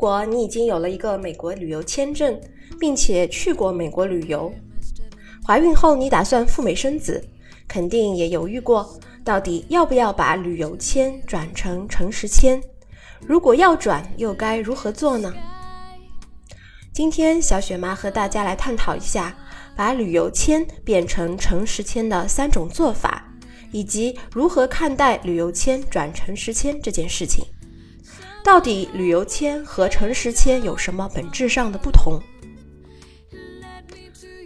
如果你已经有了一个美国旅游签证，并且去过美国旅游，怀孕后你打算赴美生子，肯定也犹豫过，到底要不要把旅游签转成诚实签？如果要转，又该如何做呢？今天小雪妈和大家来探讨一下，把旅游签变成诚实签的三种做法，以及如何看待旅游签转诚实签这件事情。到底旅游签和诚实签有什么本质上的不同？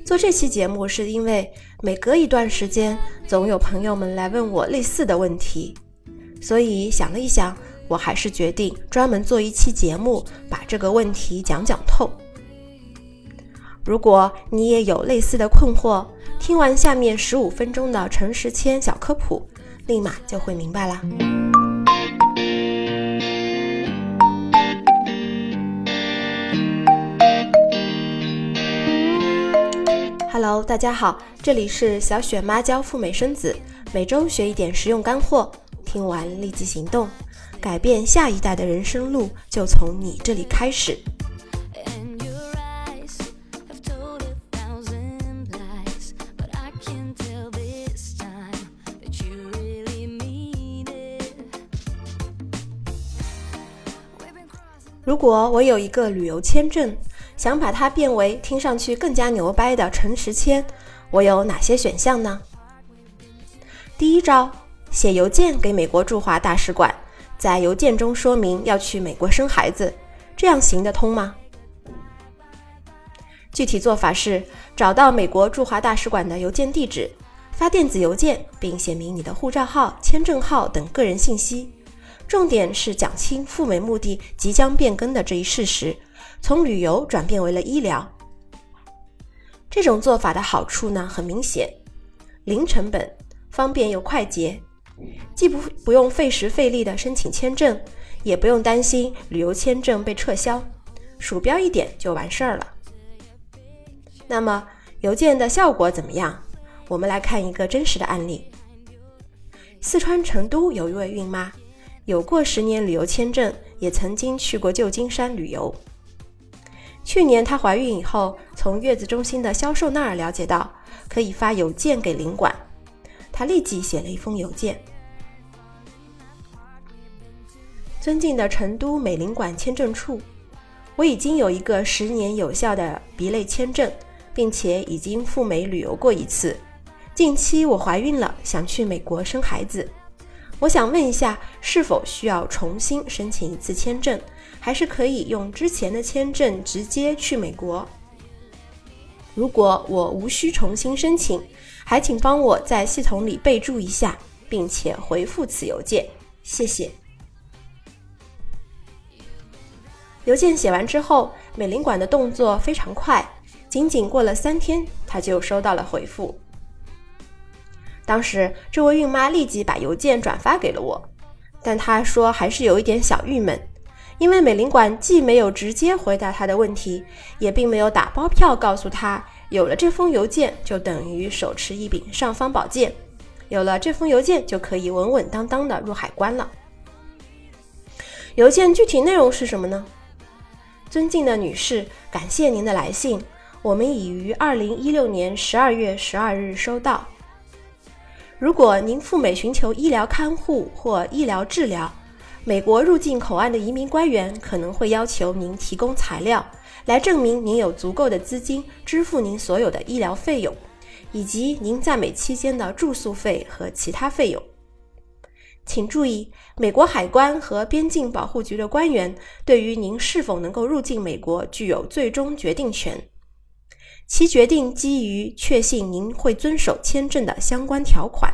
做这期节目是因为每隔一段时间，总有朋友们来问我类似的问题，所以想了一想，我还是决定专门做一期节目，把这个问题讲讲透。如果你也有类似的困惑，听完下面十五分钟的诚实签小科普，立马就会明白啦。Hello，大家好，这里是小雪妈教赴美生子，每周学一点实用干货，听完立即行动，改变下一代的人生路就从你这里开始。如果我有一个旅游签证，想把它变为听上去更加牛掰的陈时谦，我有哪些选项呢？第一招，写邮件给美国驻华大使馆，在邮件中说明要去美国生孩子，这样行得通吗？具体做法是找到美国驻华大使馆的邮件地址，发电子邮件，并写明你的护照号、签证号等个人信息。重点是讲清赴美目的即将变更的这一事实，从旅游转变为了医疗。这种做法的好处呢，很明显，零成本，方便又快捷，既不不用费时费力的申请签证，也不用担心旅游签证被撤销，鼠标一点就完事儿了。那么邮件的效果怎么样？我们来看一个真实的案例：四川成都有一位孕妈。有过十年旅游签证，也曾经去过旧金山旅游。去年她怀孕以后，从月子中心的销售那儿了解到可以发邮件给领馆，她立即写了一封邮件：“尊敬的成都美领馆签证处，我已经有一个十年有效的 B 类签证，并且已经赴美旅游过一次。近期我怀孕了，想去美国生孩子。”我想问一下，是否需要重新申请一次签证，还是可以用之前的签证直接去美国？如果我无需重新申请，还请帮我在系统里备注一下，并且回复此邮件，谢谢。邮件写完之后，美领馆的动作非常快，仅仅过了三天，他就收到了回复。当时，这位孕妈立即把邮件转发给了我，但她说还是有一点小郁闷，因为美领馆既没有直接回答他的问题，也并没有打包票告诉他，有了这封邮件就等于手持一柄尚方宝剑，有了这封邮件就可以稳稳当当的入海关了。邮件具体内容是什么呢？尊敬的女士，感谢您的来信，我们已于二零一六年十二月十二日收到。如果您赴美寻求医疗看护或医疗治疗，美国入境口岸的移民官员可能会要求您提供材料，来证明您有足够的资金支付您所有的医疗费用，以及您在美期间的住宿费和其他费用。请注意，美国海关和边境保护局的官员对于您是否能够入境美国具有最终决定权。其决定基于确信您会遵守签证的相关条款。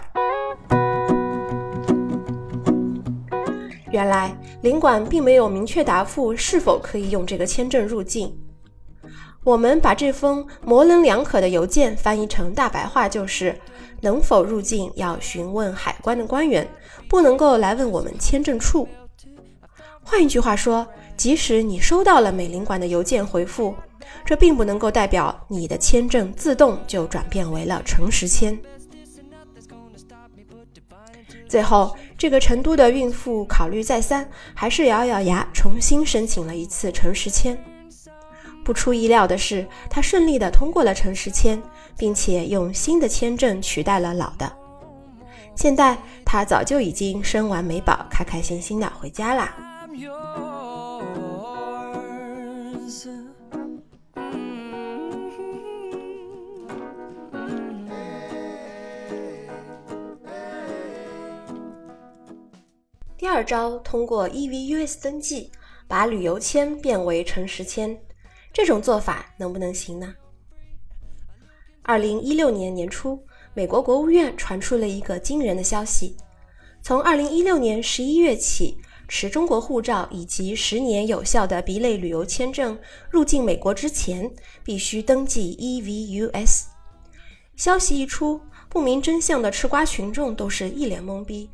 原来领馆并没有明确答复是否可以用这个签证入境。我们把这封模棱两可的邮件翻译成大白话就是：能否入境要询问海关的官员，不能够来问我们签证处。换一句话说，即使你收到了美领馆的邮件回复。这并不能够代表你的签证自动就转变为了诚实签。最后，这个成都的孕妇考虑再三，还是咬咬牙重新申请了一次城市签。不出意料的是，她顺利的通过了城市签，并且用新的签证取代了老的。现在她早就已经生完美宝，开开心心的回家啦。第二招，通过 EVUS 登记，把旅游签变为诚实签，这种做法能不能行呢？二零一六年年初，美国国务院传出了一个惊人的消息：从二零一六年十一月起，持中国护照以及十年有效的 B 类旅游签证入境美国之前，必须登记 EVUS。消息一出，不明真相的吃瓜群众都是一脸懵逼。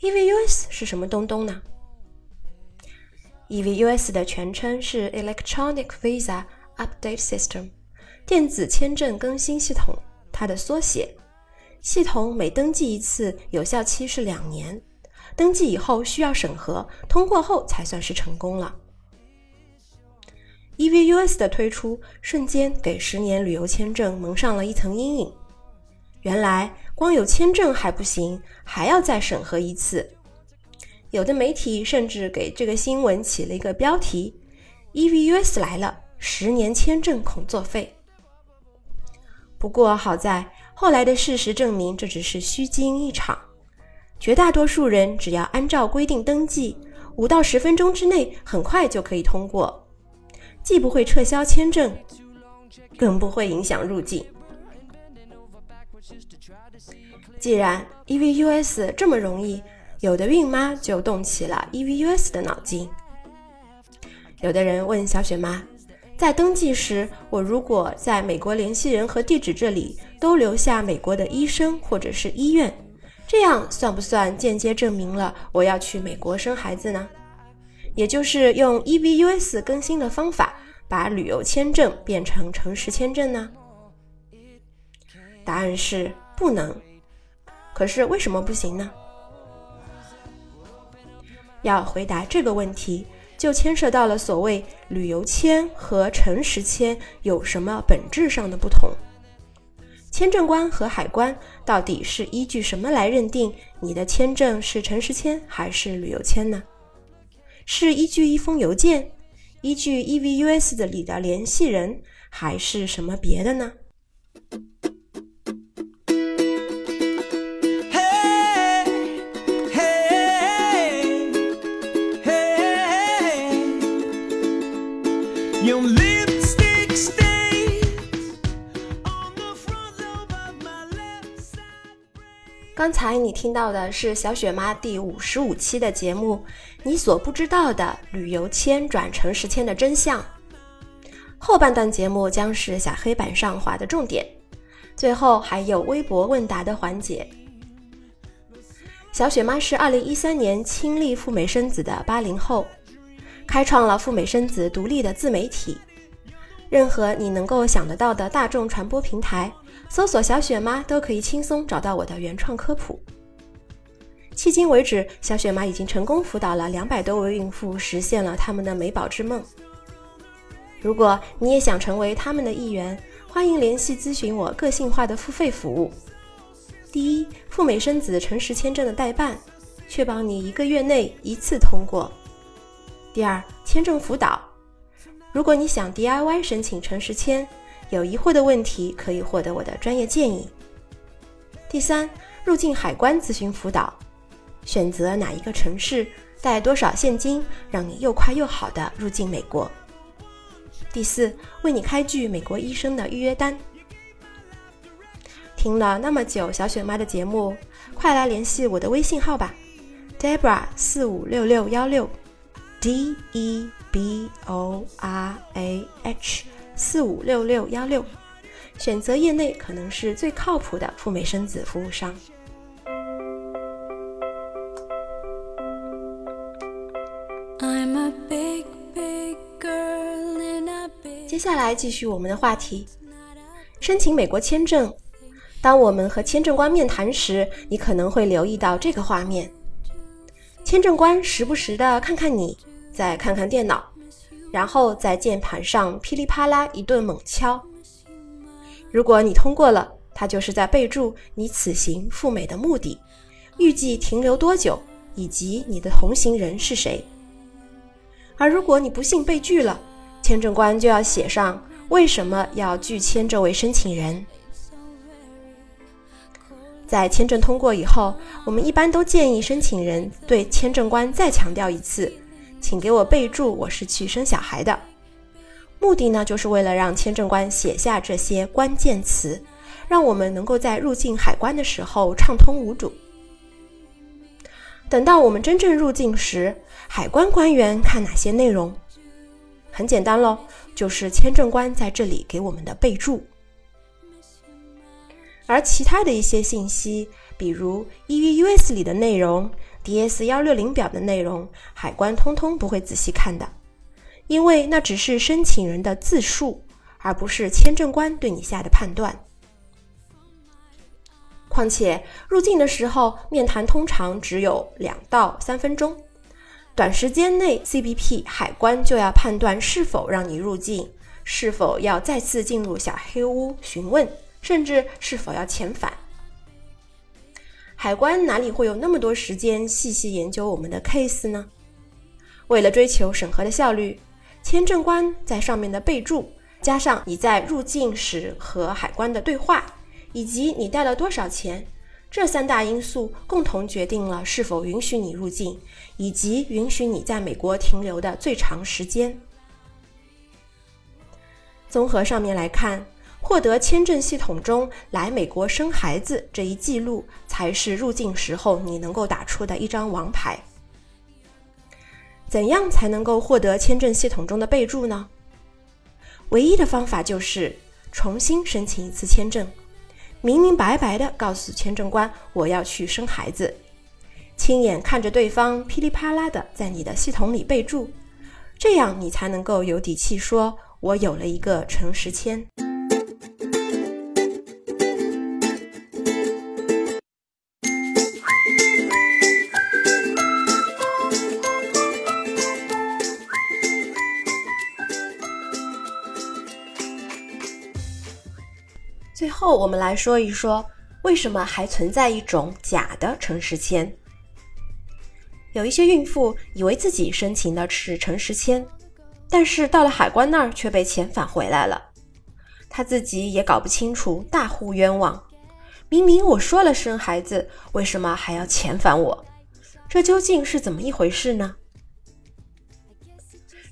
EVUS 是什么东东呢？EVUS 的全称是 Electronic Visa Update System，电子签证更新系统，它的缩写。系统每登记一次，有效期是两年。登记以后需要审核，通过后才算是成功了。EVUS 的推出，瞬间给十年旅游签证蒙上了一层阴影。原来光有签证还不行，还要再审核一次。有的媒体甚至给这个新闻起了一个标题：“EVUS 来了，十年签证恐作废。”不过好在后来的事实证明，这只是虚惊一场。绝大多数人只要按照规定登记，五到十分钟之内，很快就可以通过，既不会撤销签证，更不会影响入境。既然 EVUS 这么容易，有的孕妈就动起了 EVUS 的脑筋。有的人问小雪妈，在登记时，我如果在美国联系人和地址这里都留下美国的医生或者是医院，这样算不算间接证明了我要去美国生孩子呢？也就是用 EVUS 更新的方法，把旅游签证变成城市签证呢？答案是不能。可是为什么不行呢？要回答这个问题，就牵涉到了所谓旅游签和诚实签有什么本质上的不同。签证官和海关到底是依据什么来认定你的签证是诚实签还是旅游签呢？是依据一封邮件，依据 EVUS 的里的联系人，还是什么别的呢？刚才你听到的是小雪妈第五十五期的节目，你所不知道的旅游签转城市签的真相。后半段节目将是小黑板上划的重点，最后还有微博问答的环节。小雪妈是二零一三年亲历赴美生子的八零后，开创了赴美生子独立的自媒体，任何你能够想得到的大众传播平台。搜索“小雪妈”都可以轻松找到我的原创科普。迄今为止，小雪妈已经成功辅导了两百多位孕妇，实现了他们的美宝之梦。如果你也想成为他们的一员，欢迎联系咨询我个性化的付费服务：第一，赴美生子诚实签证的代办，确保你一个月内一次通过；第二，签证辅导，如果你想 DIY 申请诚实签。有疑惑的问题可以获得我的专业建议。第三，入境海关咨询辅导，选择哪一个城市，带多少现金，让你又快又好的入境美国。第四，为你开具美国医生的预约单。听了那么久小雪妈的节目，快来联系我的微信号吧，Debra 四五六六幺六，D E B O R A H。四五六六幺六，选择业内可能是最靠谱的赴美生子服务商。接下来继续我们的话题，申请美国签证。当我们和签证官面谈时，你可能会留意到这个画面：签证官时不时的看看你，再看看电脑，然后在键盘上噼里啪啦一顿猛敲。如果你通过了，他就是在备注你此行赴美的目的，预计停留多久，以及你的同行人是谁。而如果你不幸被拒了，签证官就要写上为什么要拒签这位申请人。在签证通过以后，我们一般都建议申请人对签证官再强调一次，请给我备注我是去生小孩的。目的呢，就是为了让签证官写下这些关键词，让我们能够在入境海关的时候畅通无阻。等到我们真正入境时，海关官员看哪些内容？很简单喽，就是签证官在这里给我们的备注。而其他的一些信息，比如 EUS 里的内容、DS 幺六零表的内容，海关通通不会仔细看的，因为那只是申请人的自述，而不是签证官对你下的判断。况且入境的时候，面谈通常只有两到三分钟，短时间内 CBP 海关就要判断是否让你入境，是否要再次进入小黑屋询问。甚至是否要遣返？海关哪里会有那么多时间细细研究我们的 case 呢？为了追求审核的效率，签证官在上面的备注，加上你在入境时和海关的对话，以及你带了多少钱，这三大因素共同决定了是否允许你入境，以及允许你在美国停留的最长时间。综合上面来看。获得签证系统中来美国生孩子这一记录，才是入境时候你能够打出的一张王牌。怎样才能够获得签证系统中的备注呢？唯一的方法就是重新申请一次签证，明明白白的告诉签证官我要去生孩子，亲眼看着对方噼里啪啦的在你的系统里备注，这样你才能够有底气说，我有了一个诚实签。我们来说一说，为什么还存在一种假的诚实签？有一些孕妇以为自己申请的是诚实签，但是到了海关那儿却被遣返回来了。她自己也搞不清楚，大呼冤枉：明明我说了生孩子，为什么还要遣返我？这究竟是怎么一回事呢？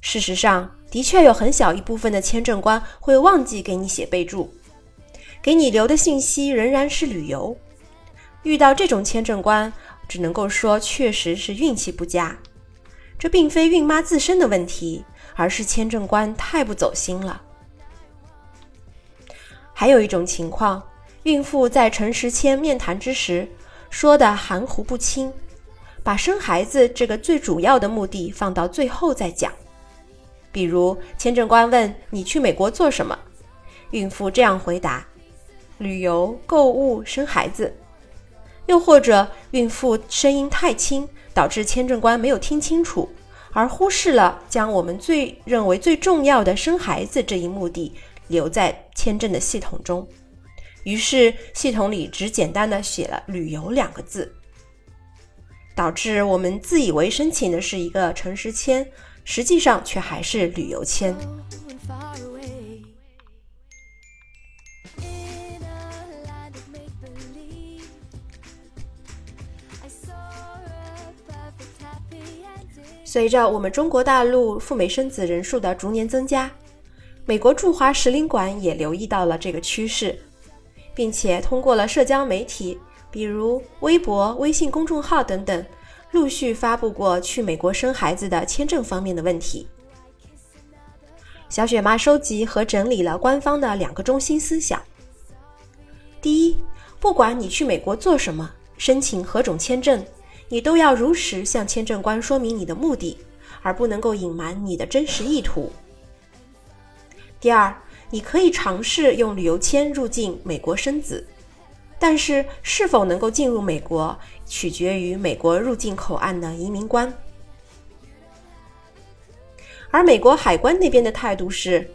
事实上，的确有很小一部分的签证官会忘记给你写备注。给你留的信息仍然是旅游，遇到这种签证官，只能够说确实是运气不佳。这并非孕妈自身的问题，而是签证官太不走心了。还有一种情况，孕妇在诚实签面谈之时说的含糊不清，把生孩子这个最主要的目的放到最后再讲。比如签证官问你去美国做什么，孕妇这样回答。旅游、购物、生孩子，又或者孕妇声音太轻，导致签证官没有听清楚，而忽视了将我们最认为最重要的生孩子这一目的留在签证的系统中，于是系统里只简单的写了“旅游”两个字，导致我们自以为申请的是一个诚实签，实际上却还是旅游签。随着我们中国大陆赴美生子人数的逐年增加，美国驻华使领馆也留意到了这个趋势，并且通过了社交媒体，比如微博、微信公众号等等，陆续发布过去美国生孩子的签证方面的问题。小雪妈收集和整理了官方的两个中心思想：第一，不管你去美国做什么，申请何种签证。你都要如实向签证官说明你的目的，而不能够隐瞒你的真实意图。第二，你可以尝试用旅游签入境美国生子，但是是否能够进入美国，取决于美国入境口岸的移民官。而美国海关那边的态度是，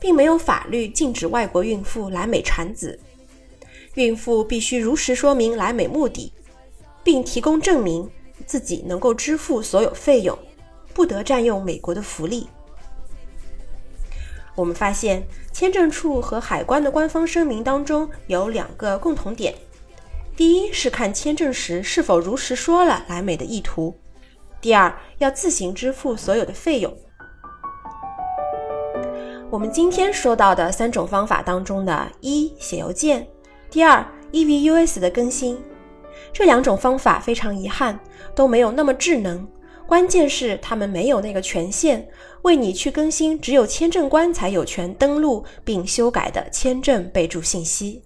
并没有法律禁止外国孕妇来美产子，孕妇必须如实说明来美目的，并提供证明自己能够支付所有费用，不得占用美国的福利。我们发现，签证处和海关的官方声明当中有两个共同点：第一是看签证时是否如实说了来美的意图；第二，要自行支付所有的费用。我们今天说到的三种方法当中的一写邮件，第二 EVUS 的更新，这两种方法非常遗憾都没有那么智能。关键是他们没有那个权限，为你去更新只有签证官才有权登录并修改的签证备注信息。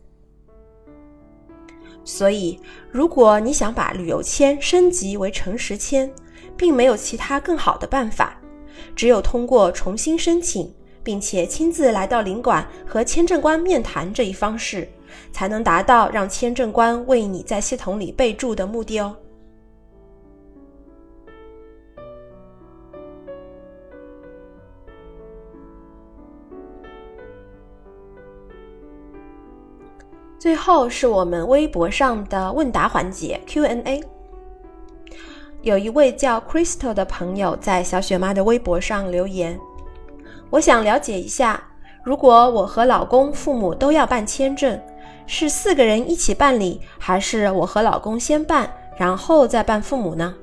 所以，如果你想把旅游签升级为诚实签，并没有其他更好的办法，只有通过重新申请，并且亲自来到领馆和签证官面谈这一方式，才能达到让签证官为你在系统里备注的目的哦。最后是我们微博上的问答环节 Q&A。有一位叫 Crystal 的朋友在小雪妈的微博上留言：“我想了解一下，如果我和老公、父母都要办签证，是四个人一起办理，还是我和老公先办，然后再办父母呢？”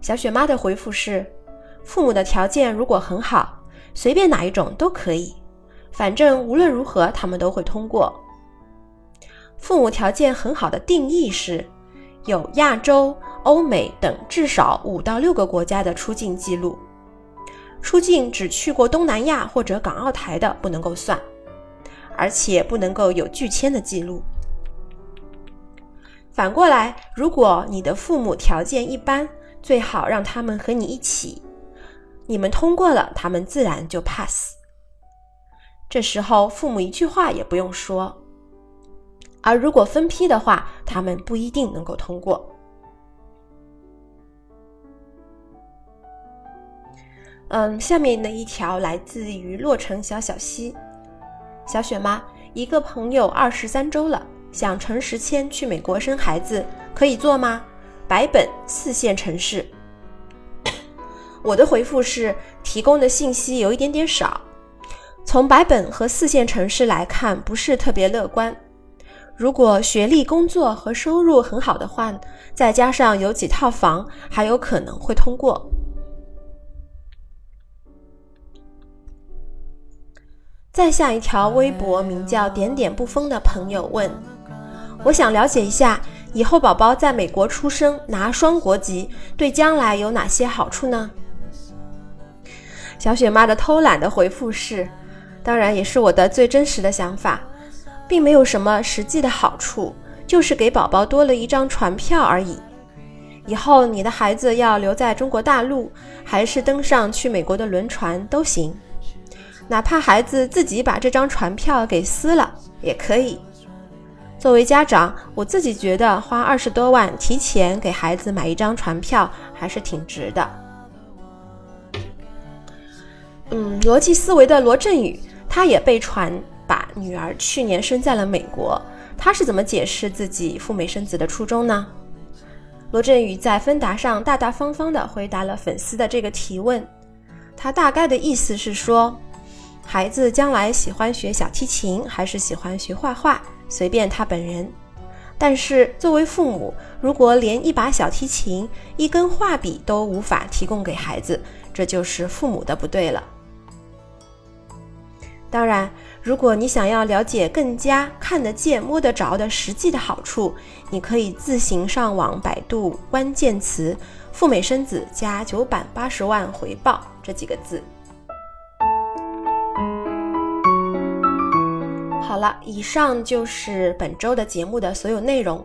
小雪妈的回复是：父母的条件如果很好，随便哪一种都可以。反正无论如何，他们都会通过。父母条件很好的定义是，有亚洲、欧美等至少五到六个国家的出境记录，出境只去过东南亚或者港澳台的不能够算，而且不能够有拒签的记录。反过来，如果你的父母条件一般，最好让他们和你一起，你们通过了，他们自然就 pass。这时候父母一句话也不用说，而如果分批的话，他们不一定能够通过。嗯，下面的一条来自于洛城小小溪，小雪妈，一个朋友二十三周了，想乘十签去美国生孩子，可以做吗？白本四线城市。我的回复是，提供的信息有一点点少。从白本和四线城市来看，不是特别乐观。如果学历、工作和收入很好的话，再加上有几套房，还有可能会通过。再下一条微博，名叫“点点不疯”的朋友问：“我想了解一下，以后宝宝在美国出生，拿双国籍，对将来有哪些好处呢？”小雪妈的偷懒的回复是。当然，也是我的最真实的想法，并没有什么实际的好处，就是给宝宝多了一张船票而已。以后你的孩子要留在中国大陆，还是登上去美国的轮船都行，哪怕孩子自己把这张船票给撕了也可以。作为家长，我自己觉得花二十多万提前给孩子买一张船票还是挺值的。嗯，逻辑思维的罗振宇。他也被传把女儿去年生在了美国，他是怎么解释自己赴美生子的初衷呢？罗振宇在芬达上大大方方地回答了粉丝的这个提问，他大概的意思是说，孩子将来喜欢学小提琴还是喜欢学画画，随便他本人。但是作为父母，如果连一把小提琴、一根画笔都无法提供给孩子，这就是父母的不对了。当然，如果你想要了解更加看得见、摸得着的实际的好处，你可以自行上网百度关键词“赴美生子加九百八十万回报”这几个字。了，以上就是本周的节目的所有内容。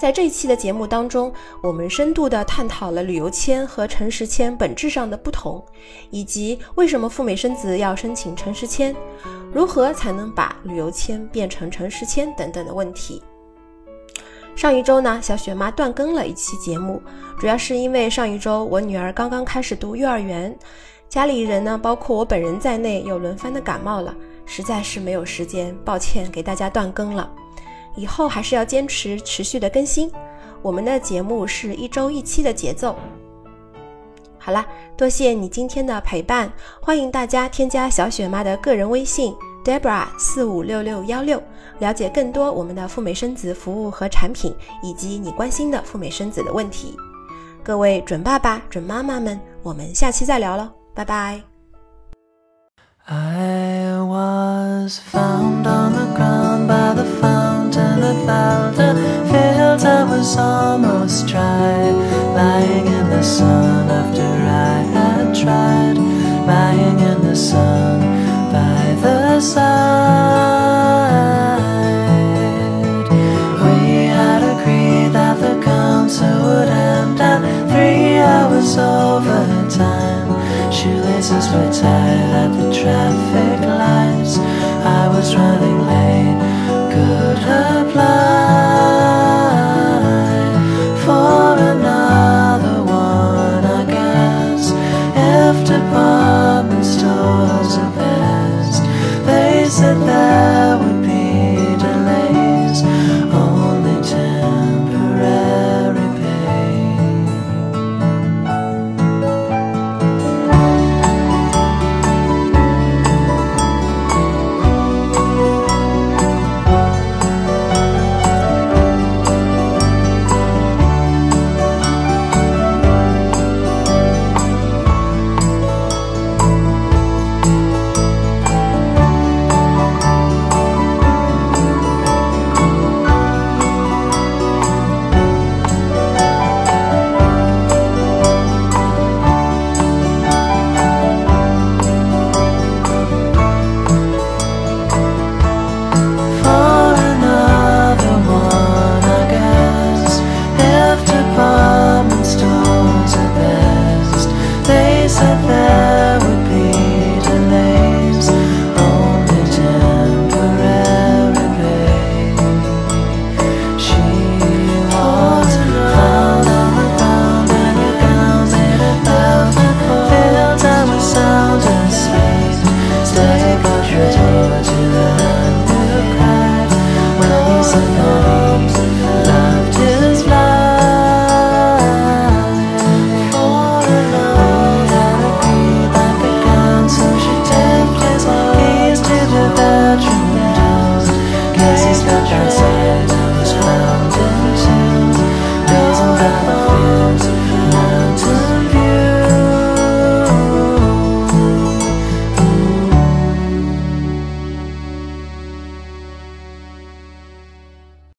在这一期的节目当中，我们深度的探讨了旅游签和诚实签本质上的不同，以及为什么赴美生子要申请诚实签，如何才能把旅游签变成诚实签等等的问题。上一周呢，小雪妈断更了一期节目，主要是因为上一周我女儿刚刚开始读幼儿园，家里人呢，包括我本人在内，又轮番的感冒了，实在是没有时间，抱歉给大家断更了。以后还是要坚持持续的更新，我们的节目是一周一期的节奏。好啦，多谢你今天的陪伴，欢迎大家添加小雪妈的个人微信。Debra 四五六六幺六，了解更多我们的赴美生子服务和产品，以及你关心的赴美生子的问题。各位准爸爸、准妈妈们，我们下期再聊了，拜拜。I was found on the ground by the fountain that felt a I was almost dry, lying in the sun after I had tried, lying in the sun by the side. We had agreed that the council would end at three hours overtime, shoelaces were tied.